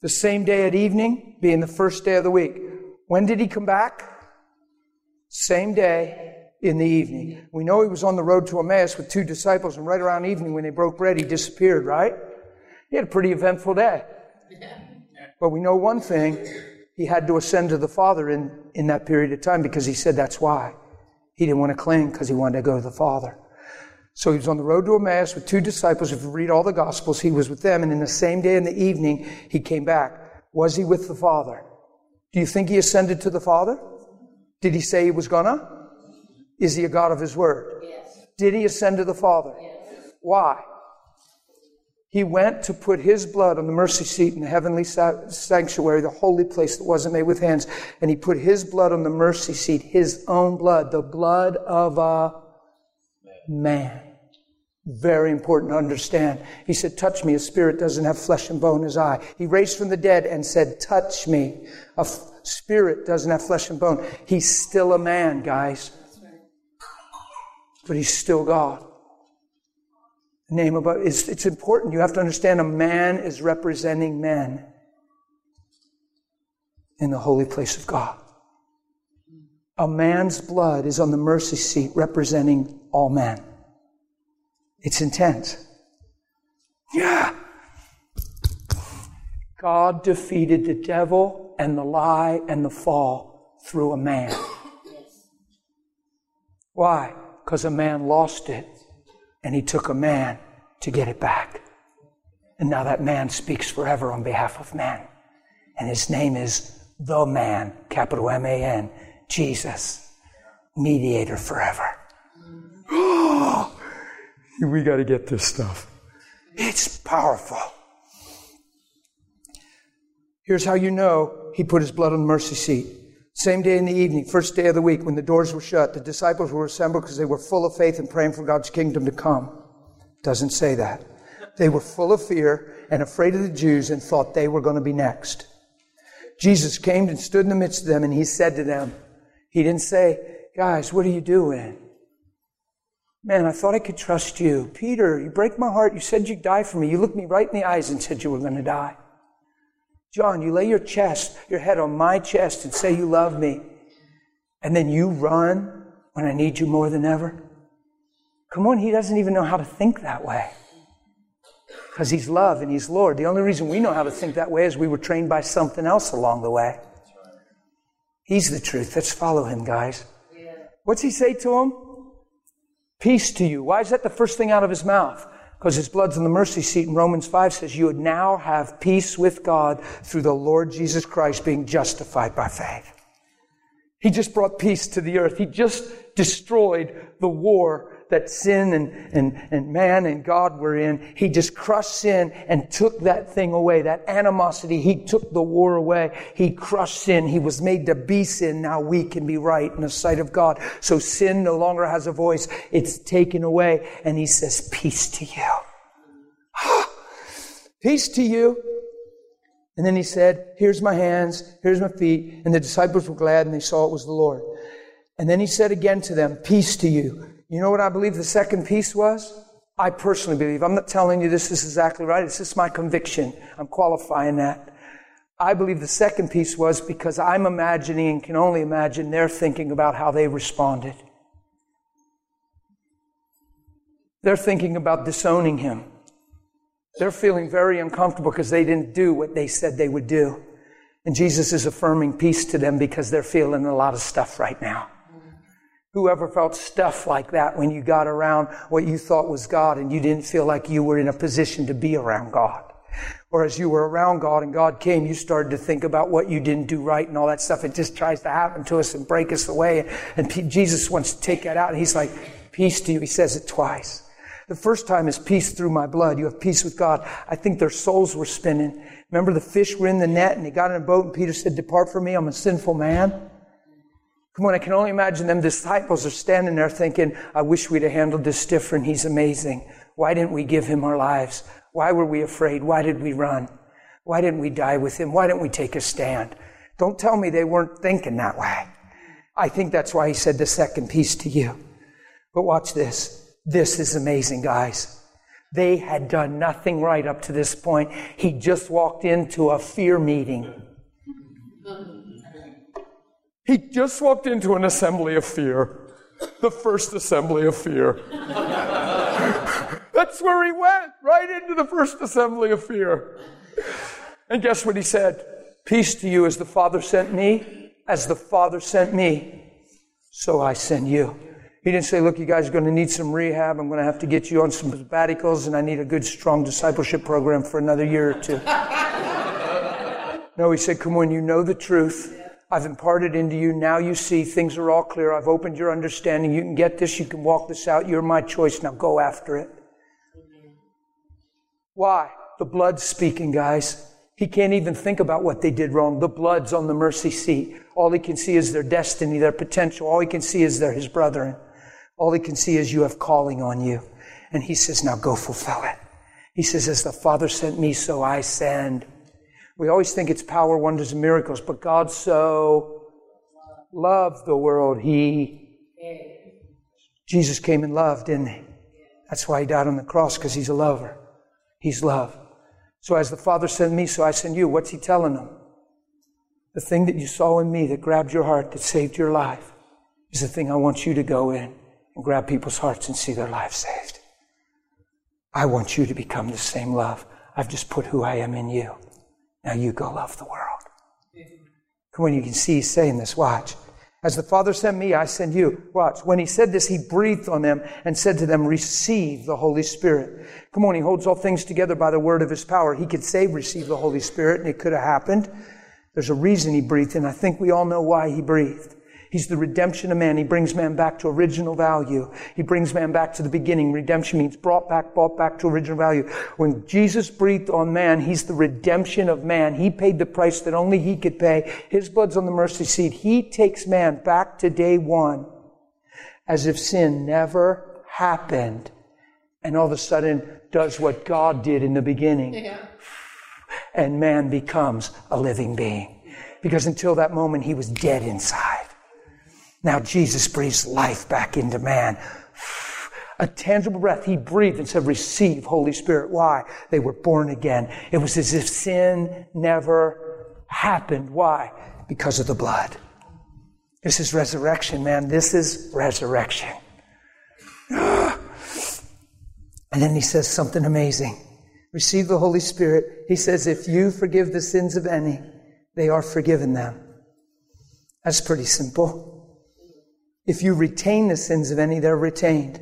The same day at evening, being the first day of the week. When did he come back? Same day in the evening. We know he was on the road to Emmaus with two disciples, and right around evening when they broke bread, he disappeared, right? He had a pretty eventful day. But we know one thing he had to ascend to the Father in, in that period of time because he said that's why. He didn't want to cling because he wanted to go to the Father. So he was on the road to Emmaus with two disciples. If you read all the Gospels, he was with them. And in the same day in the evening, he came back. Was he with the Father? Do you think he ascended to the Father? Did he say he was gonna? Is he a God of his word? Yes. Did he ascend to the Father? Yes. Why? He went to put his blood on the mercy seat in the heavenly sanctuary, the holy place that wasn't made with hands. And he put his blood on the mercy seat, his own blood, the blood of a man. Very important to understand. He said, touch me. A spirit doesn't have flesh and bone as I. He raised from the dead and said, touch me. A f- spirit doesn't have flesh and bone. He's still a man, guys. But he's still God name about it's, it's important. You have to understand a man is representing men in the holy place of God. A man's blood is on the mercy seat representing all men. It's intense. Yeah. God defeated the devil and the lie and the fall through a man. Why? Because a man lost it and he took a man to get it back. And now that man speaks forever on behalf of man. And his name is the man, capital M A N, Jesus, mediator forever. Oh, we got to get this stuff. It's powerful. Here's how you know he put his blood on the mercy seat. Same day in the evening, first day of the week, when the doors were shut, the disciples were assembled because they were full of faith and praying for God's kingdom to come. Doesn't say that. They were full of fear and afraid of the Jews and thought they were going to be next. Jesus came and stood in the midst of them and he said to them, He didn't say, Guys, what are you doing? Man, I thought I could trust you. Peter, you break my heart. You said you'd die for me. You looked me right in the eyes and said you were going to die. John, you lay your chest, your head on my chest and say you love me. And then you run when I need you more than ever. Come on, he doesn't even know how to think that way. Because he's love and he's Lord. The only reason we know how to think that way is we were trained by something else along the way. He's the truth. Let's follow him, guys. What's he say to him? Peace to you. Why is that the first thing out of his mouth? Because his blood's in the mercy seat in Romans 5 says you would now have peace with God through the Lord Jesus Christ being justified by faith. He just brought peace to the earth. He just destroyed the war that sin and, and, and man and God were in. He just crushed sin and took that thing away, that animosity. He took the war away. He crushed sin. He was made to be sin. Now we can be right in the sight of God. So sin no longer has a voice. It's taken away. And he says, peace to you. peace to you. And then he said, Here's my hands, here's my feet. And the disciples were glad and they saw it was the Lord. And then he said again to them, Peace to you. You know what I believe the second peace was? I personally believe. I'm not telling you this is exactly right. It's just my conviction. I'm qualifying that. I believe the second peace was because I'm imagining and can only imagine they're thinking about how they responded. They're thinking about disowning him. They're feeling very uncomfortable because they didn't do what they said they would do. And Jesus is affirming peace to them because they're feeling a lot of stuff right now. Whoever felt stuff like that when you got around what you thought was God and you didn't feel like you were in a position to be around God. Or as you were around God and God came, you started to think about what you didn't do right and all that stuff. It just tries to happen to us and break us away. And Jesus wants to take that out. And he's like, peace to you. He says it twice. The first time is peace through my blood. You have peace with God. I think their souls were spinning. Remember the fish were in the net and they got in a boat and Peter said, depart from me. I'm a sinful man. Come on, I can only imagine them disciples are standing there thinking, I wish we'd have handled this different. He's amazing. Why didn't we give him our lives? Why were we afraid? Why did we run? Why didn't we die with him? Why didn't we take a stand? Don't tell me they weren't thinking that way. I think that's why he said the second peace to you. But watch this. This is amazing, guys. They had done nothing right up to this point. He just walked into a fear meeting. He just walked into an assembly of fear. The first assembly of fear. That's where he went, right into the first assembly of fear. And guess what he said? Peace to you as the Father sent me, as the Father sent me, so I send you. He didn't say, look, you guys are going to need some rehab. I'm going to have to get you on some sabbaticals, and I need a good, strong discipleship program for another year or two. no, he said, come on, you know the truth. I've imparted into you. Now you see things are all clear. I've opened your understanding. You can get this. You can walk this out. You're my choice. Now go after it. Why? The blood's speaking, guys. He can't even think about what they did wrong. The blood's on the mercy seat. All he can see is their destiny, their potential. All he can see is they're his brethren. All he can see is you have calling on you. And he says, now go fulfill it. He says, as the Father sent me, so I send. We always think it's power, wonders, and miracles, but God so loved the world. He, Jesus came and loved, didn't he? That's why he died on the cross, because he's a lover. He's love. So as the Father sent me, so I send you. What's he telling them? The thing that you saw in me that grabbed your heart, that saved your life, is the thing I want you to go in and grab people's hearts and see their lives saved. I want you to become the same love. I've just put who I am in you. Now you go love the world. Come on, you can see he's saying this. Watch. As the Father sent me, I send you. Watch. When he said this, he breathed on them and said to them, receive the Holy Spirit. Come on, he holds all things together by the word of his power. He could say, receive the Holy Spirit, and it could have happened. There's a reason he breathed, and I think we all know why he breathed. He's the redemption of man. He brings man back to original value. He brings man back to the beginning. Redemption means brought back, brought back to original value. When Jesus breathed on man, he's the redemption of man. He paid the price that only he could pay. His blood's on the mercy seat. He takes man back to day one as if sin never happened and all of a sudden does what God did in the beginning. Yeah. And man becomes a living being. Because until that moment, he was dead inside. Now Jesus breathes life back into man. A tangible breath. He breathed and said, receive Holy Spirit. Why? They were born again. It was as if sin never happened. Why? Because of the blood. This is resurrection, man. This is resurrection. and then he says something amazing. Receive the Holy Spirit. He says, if you forgive the sins of any, they are forgiven them. That's pretty simple. If you retain the sins of any, they're retained.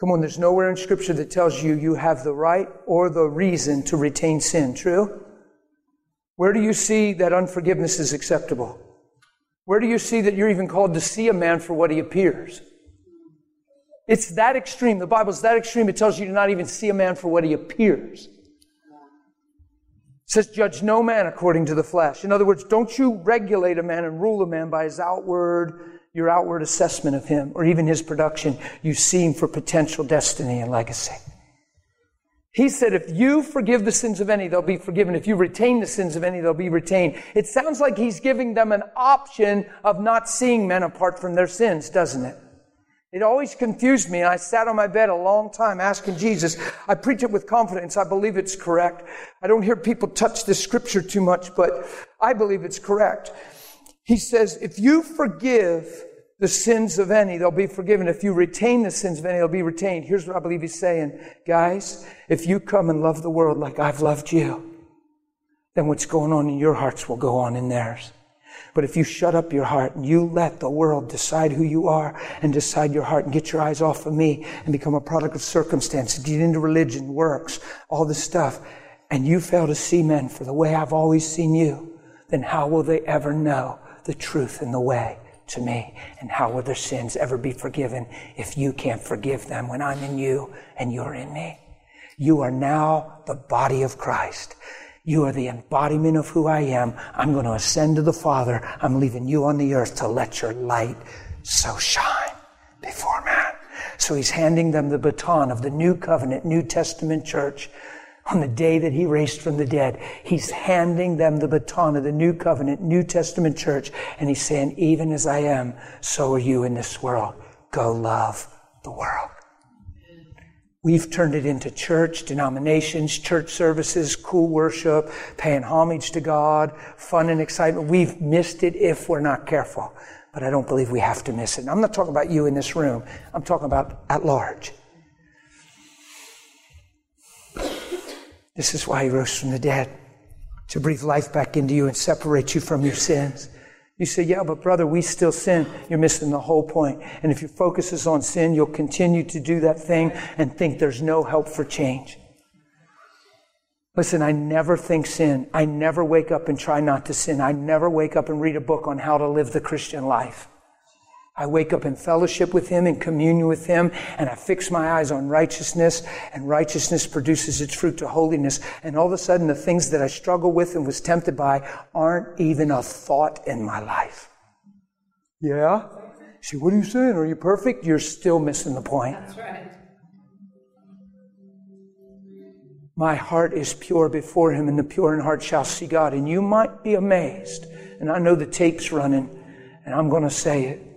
Come on, there's nowhere in Scripture that tells you you have the right or the reason to retain sin. True? Where do you see that unforgiveness is acceptable? Where do you see that you're even called to see a man for what he appears? It's that extreme. The Bible's that extreme. It tells you to not even see a man for what he appears. It says, judge no man according to the flesh. In other words, don't you regulate a man and rule a man by his outward your outward assessment of him or even his production, you see him for potential destiny and legacy. He said, if you forgive the sins of any, they'll be forgiven. If you retain the sins of any, they'll be retained. It sounds like he's giving them an option of not seeing men apart from their sins, doesn't it? It always confused me, and I sat on my bed a long time asking Jesus. I preach it with confidence. I believe it's correct. I don't hear people touch the scripture too much, but I believe it's correct. He says, if you forgive the sins of any, they'll be forgiven. If you retain the sins of any, they'll be retained. Here's what I believe he's saying. Guys, if you come and love the world like I've loved you, then what's going on in your hearts will go on in theirs. But if you shut up your heart and you let the world decide who you are and decide your heart and get your eyes off of me and become a product of circumstance, get into religion, works, all this stuff, and you fail to see men for the way I've always seen you, then how will they ever know the truth and the way to me. And how will their sins ever be forgiven if you can't forgive them when I'm in you and you're in me? You are now the body of Christ. You are the embodiment of who I am. I'm going to ascend to the Father. I'm leaving you on the earth to let your light so shine before man. So he's handing them the baton of the new covenant, New Testament church on the day that he raised from the dead. He's handing them the baton of the new covenant, New Testament church, and he's saying, even as I am, so are you in this world. Go love the world. We've turned it into church, denominations, church services, cool worship, paying homage to God, fun and excitement. We've missed it if we're not careful. But I don't believe we have to miss it. And I'm not talking about you in this room. I'm talking about at large. This is why he rose from the dead, to breathe life back into you and separate you from your sins. You say, yeah, but brother, we still sin. You're missing the whole point. And if your focus is on sin, you'll continue to do that thing and think there's no help for change. Listen, I never think sin. I never wake up and try not to sin. I never wake up and read a book on how to live the Christian life. I wake up in fellowship with Him, in communion with Him, and I fix my eyes on righteousness, and righteousness produces its fruit to holiness. And all of a sudden, the things that I struggle with and was tempted by aren't even a thought in my life. Yeah? See, what are you saying? Are you perfect? You're still missing the point. That's right. My heart is pure before Him, and the pure in heart shall see God. And you might be amazed, and I know the tape's running, and I'm going to say it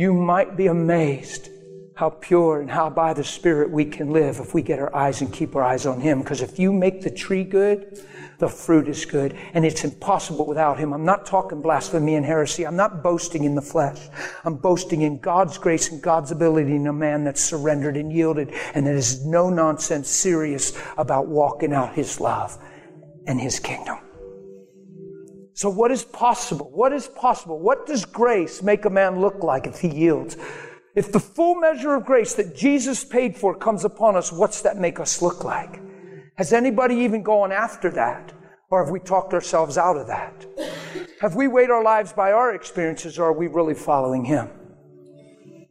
you might be amazed how pure and how by the Spirit we can live if we get our eyes and keep our eyes on Him. Because if you make the tree good, the fruit is good, and it's impossible without Him. I'm not talking blasphemy and heresy. I'm not boasting in the flesh. I'm boasting in God's grace and God's ability in a man that's surrendered and yielded and that is no nonsense serious about walking out His love and His kingdom. So, what is possible? What is possible? What does grace make a man look like if he yields? If the full measure of grace that Jesus paid for comes upon us, what's that make us look like? Has anybody even gone after that? Or have we talked ourselves out of that? Have we weighed our lives by our experiences, or are we really following Him?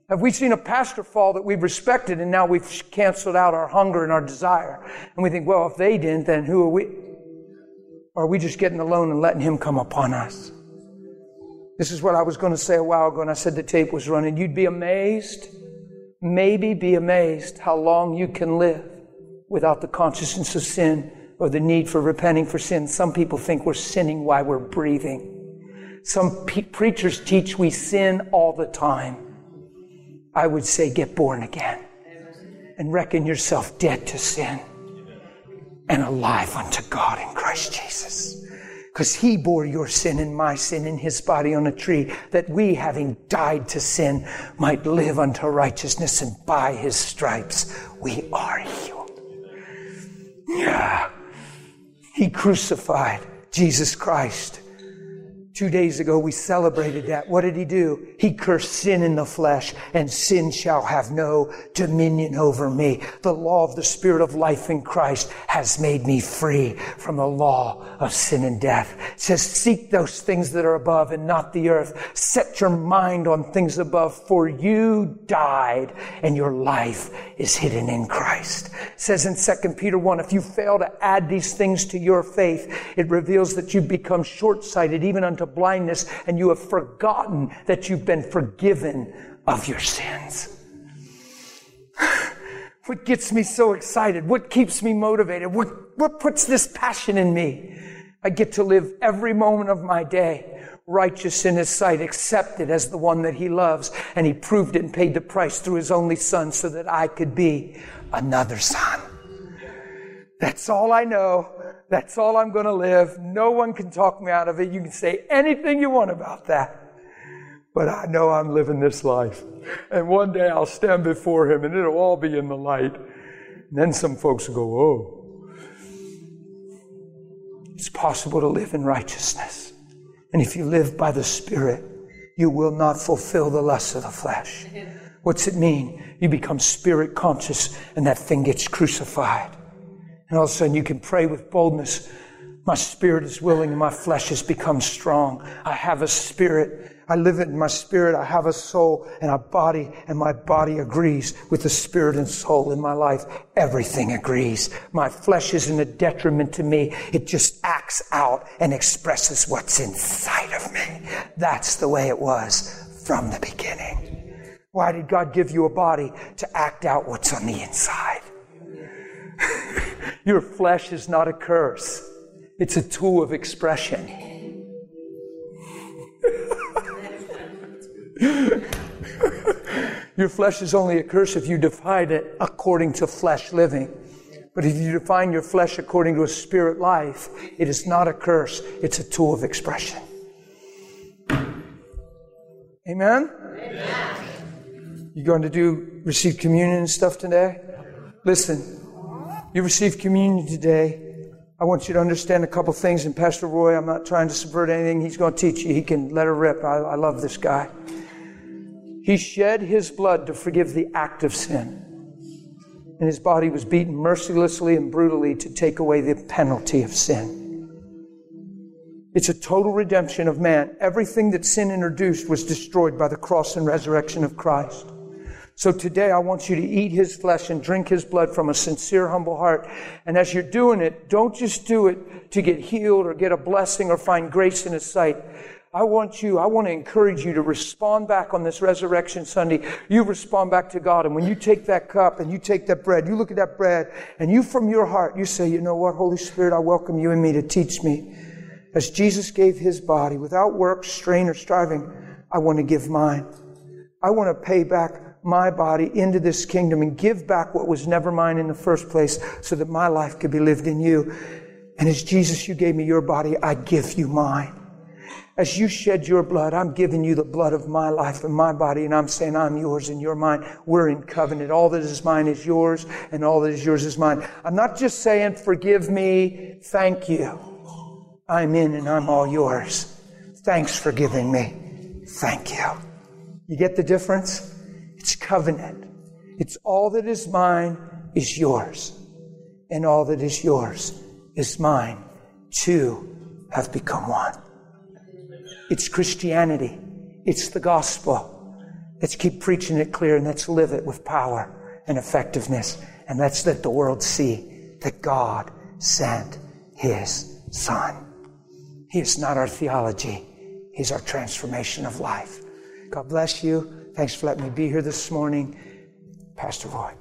Have we seen a pastor fall that we've respected and now we've canceled out our hunger and our desire? And we think, well, if they didn't, then who are we? Or are we just getting alone and letting Him come upon us? This is what I was going to say a while ago, and I said the tape was running. You'd be amazed, maybe be amazed how long you can live without the consciousness of sin or the need for repenting for sin. Some people think we're sinning while we're breathing. Some pe- preachers teach we sin all the time. I would say get born again and reckon yourself dead to sin and alive unto God in Christ Jesus. Because he bore your sin and my sin in his body on a tree, that we, having died to sin, might live unto righteousness, and by his stripes we are healed. Yeah. He crucified Jesus Christ Two days ago, we celebrated that. What did he do? He cursed sin in the flesh, and sin shall have no dominion over me. The law of the Spirit of life in Christ has made me free from the law of sin and death. It says, seek those things that are above and not the earth. Set your mind on things above, for you died, and your life is hidden in Christ. It says in 2 Peter 1, if you fail to add these things to your faith, it reveals that you become short-sighted even unto blindness and you have forgotten that you've been forgiven of your sins. what gets me so excited? What keeps me motivated? What, what puts this passion in me? I get to live every moment of my day righteous in his sight, accepted as the one that he loves. And he proved it and paid the price through his only son so that I could be another son. That's all I know. That's all I'm going to live. No one can talk me out of it. You can say anything you want about that. But I know I'm living this life. And one day I'll stand before him and it'll all be in the light. And then some folks will go, oh. It's possible to live in righteousness. And if you live by the Spirit, you will not fulfill the lusts of the flesh. What's it mean? You become spirit conscious and that thing gets crucified. And all of a sudden you can pray with boldness. My spirit is willing and my flesh has become strong. I have a spirit. I live in my spirit. I have a soul and a body and my body agrees with the spirit and soul in my life. Everything agrees. My flesh isn't a detriment to me. It just acts out and expresses what's inside of me. That's the way it was from the beginning. Why did God give you a body? To act out what's on the inside. Your flesh is not a curse, it's a tool of expression. Your flesh is only a curse if you define it according to flesh living. But if you define your flesh according to a spirit life, it is not a curse, it's a tool of expression. Amen? Amen. You going to do receive communion and stuff today? Listen, you receive communion today, I want you to understand a couple things. And Pastor Roy, I'm not trying to subvert anything. He's going to teach you. He can let her rip. I, I love this guy. He shed his blood to forgive the act of sin. And his body was beaten mercilessly and brutally to take away the penalty of sin. It's a total redemption of man. Everything that sin introduced was destroyed by the cross and resurrection of Christ. So today I want you to eat his flesh and drink his blood from a sincere, humble heart. And as you're doing it, don't just do it to get healed or get a blessing or find grace in his sight. I want you, I want to encourage you to respond back on this Resurrection Sunday. You respond back to God. And when you take that cup and you take that bread, you look at that bread and you from your heart, you say, you know what, Holy Spirit, I welcome you and me to teach me. As Jesus gave his body without work, strain, or striving, I want to give mine. I want to pay back my body into this kingdom and give back what was never mine in the first place so that my life could be lived in you. And as Jesus, you gave me your body, I give you mine. As you shed your blood, I'm giving you the blood of my life and my body, and I'm saying I'm yours and you're mine. We're in covenant. All that is mine is yours, and all that is yours is mine. I'm not just saying, forgive me, thank you. I'm in and I'm all yours. Thanks for giving me. Thank you. You get the difference? It's covenant. It's all that is mine is yours, and all that is yours is mine. Two have become one. It's Christianity. It's the gospel. Let's keep preaching it clear and let's live it with power and effectiveness. And let's let the world see that God sent His Son. He is not our theology. He's our transformation of life. God bless you. Thanks for letting me be here this morning. Pastor Roy.